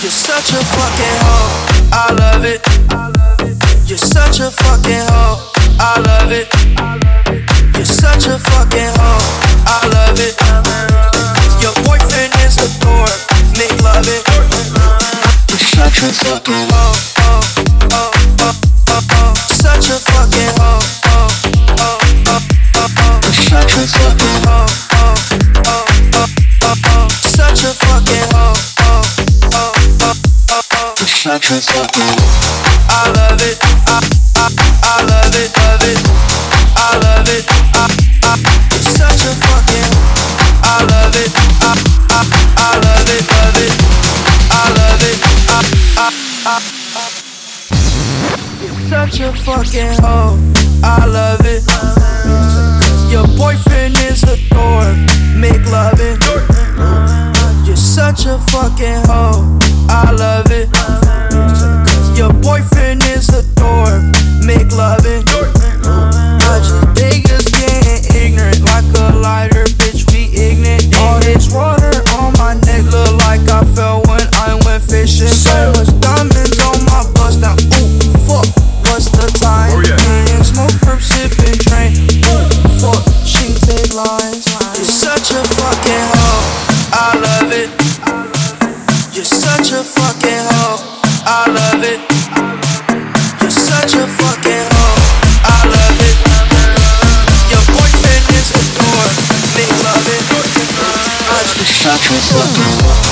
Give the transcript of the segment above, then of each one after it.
You're such a fucking hoe, I love it. You're such a fucking hoe, I love it. You're such a fucking hoe, I love it. Your boyfriend is the door, make love it. You're such a fucking hoe, oh, oh, oh, oh, oh. oh. such a fucking such a fucking ho I love it, Love it. I love it, You're such a fucking ho I I love it, I love it, I'm such a fucking hoe. I love it. Your boyfriend is a door, make love in. Thor You such a fucking ho, I love it. Your boyfriend is a dork. Make. You're such a fucking hoe. Love it. Your boyfriend is a dork. Make loving. I just niggas getting ignorant like a lighter, bitch. We ignorant. All this water on my neck look like I fell when I went fishing. So much diamonds on my bust now. Ooh, fuck. What's the time? Oh, yeah. Mm, smoke, perp, sipping, train. Ooh, fuck. She take lines. You're such a fucking hoe. I love it. You're such a fucking hoe. I love it. You're such a fucking hoe. I love it. Your boyfriend is a love it. I just such a.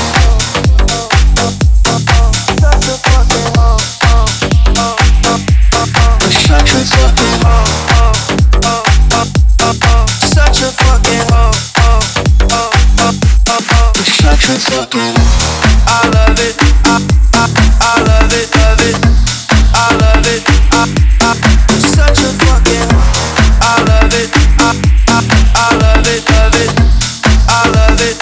love it. I, love it I, love it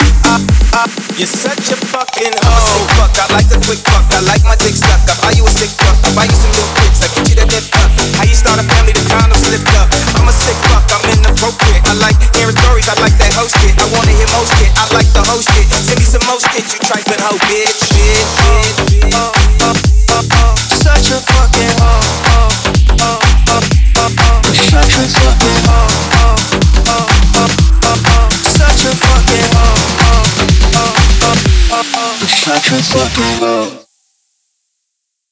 You're such a fucking hoe. Sick fuck, I like the quick fuck. I like my dick stuck. I buy you a sick fuck. I buy you some new kicks. I get you the dip fuck. How you start a family? The condom slipped up. I'm a sick fuck. I'm inappropriate. I like hearing stories. I like that host shit. I wanna hear most shit. I like the host shit. Send me some most shit. You tripping hoe, bitch, bitch, bitch, bitch. touch and rock and roll.